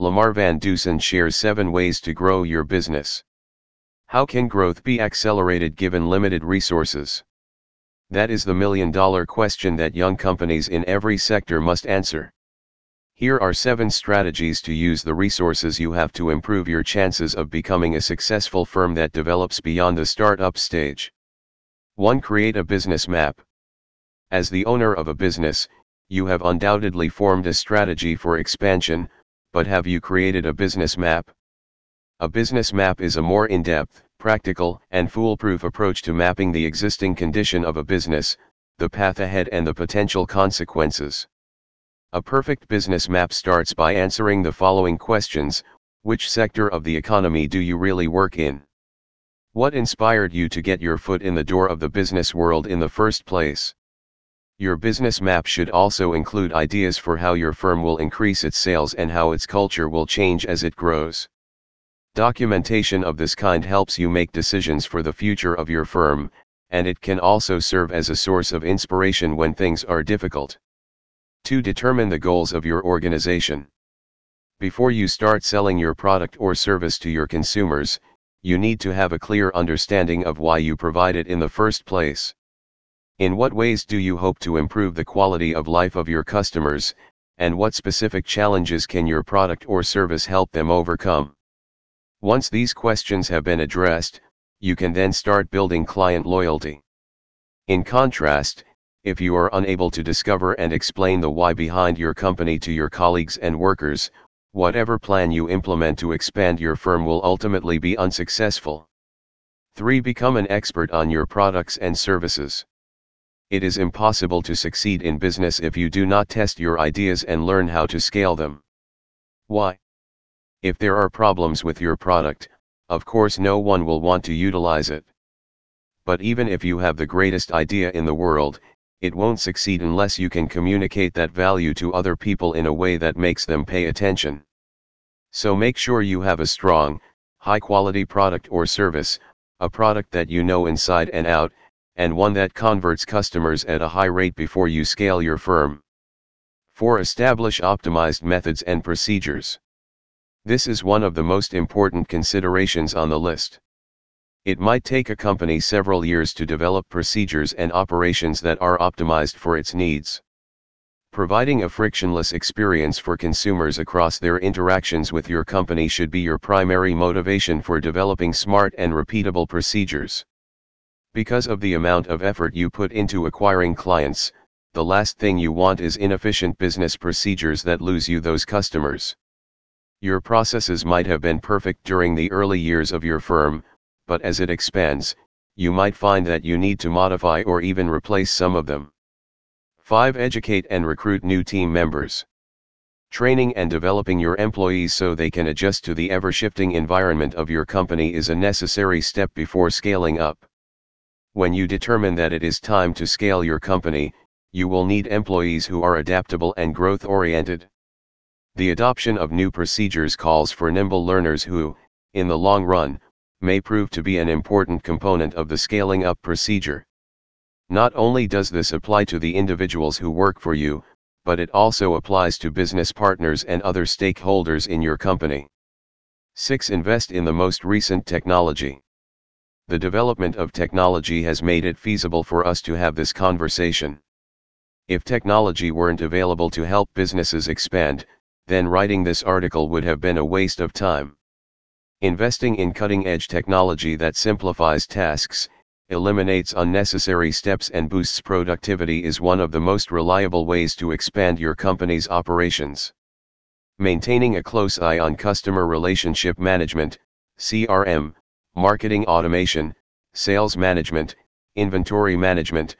LaMar Van Dusen shares 7 ways to grow your business. How can growth be accelerated given limited resources? That is the million dollar question that young companies in every sector must answer. Here are 7 strategies to use the resources you have to improve your chances of becoming a successful firm that develops beyond the startup stage. 1. Create a business map. As the owner of a business, you have undoubtedly formed a strategy for expansion, but have you created a business map? A business map is a more in-depth, practical, and foolproof approach to mapping the existing condition of a business, the path ahead and the potential consequences. A perfect business map starts by answering the following questions Which sector of the economy do you really work in? What inspired you to get your foot in the door of the business world in the first place? Your business map should also include ideas for how your firm will increase its sales and how its culture will change as it grows. Documentation of this kind helps you make decisions for the future of your firm, and it can also serve as a source of inspiration when things are difficult. To determine the goals of your organization. Before you start selling your product or service to your consumers, you need to have a clear understanding of why you provide it in the first place. In what ways do you hope to improve the quality of life of your customers, and what specific challenges can your product or service help them overcome? Once these questions have been addressed, you can then start building client loyalty. In contrast, if you are unable to discover and explain the why behind your company to your colleagues and workers, whatever plan you implement to expand your firm will ultimately be unsuccessful. 3. Become an expert on your products and services. It is impossible to succeed in business if you do not test your ideas and learn how to scale them. Why? If there are problems with your product, of course no one will want to utilize it. But even if you have the greatest idea in the world, it won't succeed unless you can communicate that value to other people in a way that makes them pay attention. So make sure you have a strong, high quality product or service, a product that you know inside and out, and one that converts customers at a high rate before you scale your firm. 4. Establish optimized methods and procedures. This is one of the most important considerations on the list. It might take a company several years to develop procedures and operations that are optimized for its needs. Providing a frictionless experience for consumers across their interactions with your company should be your primary motivation for developing smart and repeatable procedures. Because of the amount of effort you put into acquiring clients, the last thing you want is inefficient business procedures that lose you those customers. Your processes might have been perfect during the early years of your firm, but as it expands, you might find that you need to modify or even replace some of them. 5. Educate and recruit new team members. Training and developing your employees so they can adjust to the ever shifting environment of your company is a necessary step before scaling up. When you determine that it is time to scale your company, you will need employees who are adaptable and growth oriented. The adoption of new procedures calls for nimble learners who, in the long run, may prove to be an important component of the scaling up procedure. Not only does this apply to the individuals who work for you, but it also applies to business partners and other stakeholders in your company. 6. Invest in the most recent technology. The development of technology has made it feasible for us to have this conversation. If technology weren't available to help businesses expand, then writing this article would have been a waste of time. Investing in cutting edge technology that simplifies tasks, eliminates unnecessary steps, and boosts productivity is one of the most reliable ways to expand your company's operations. Maintaining a close eye on customer relationship management, CRM, marketing automation, sales management, inventory management,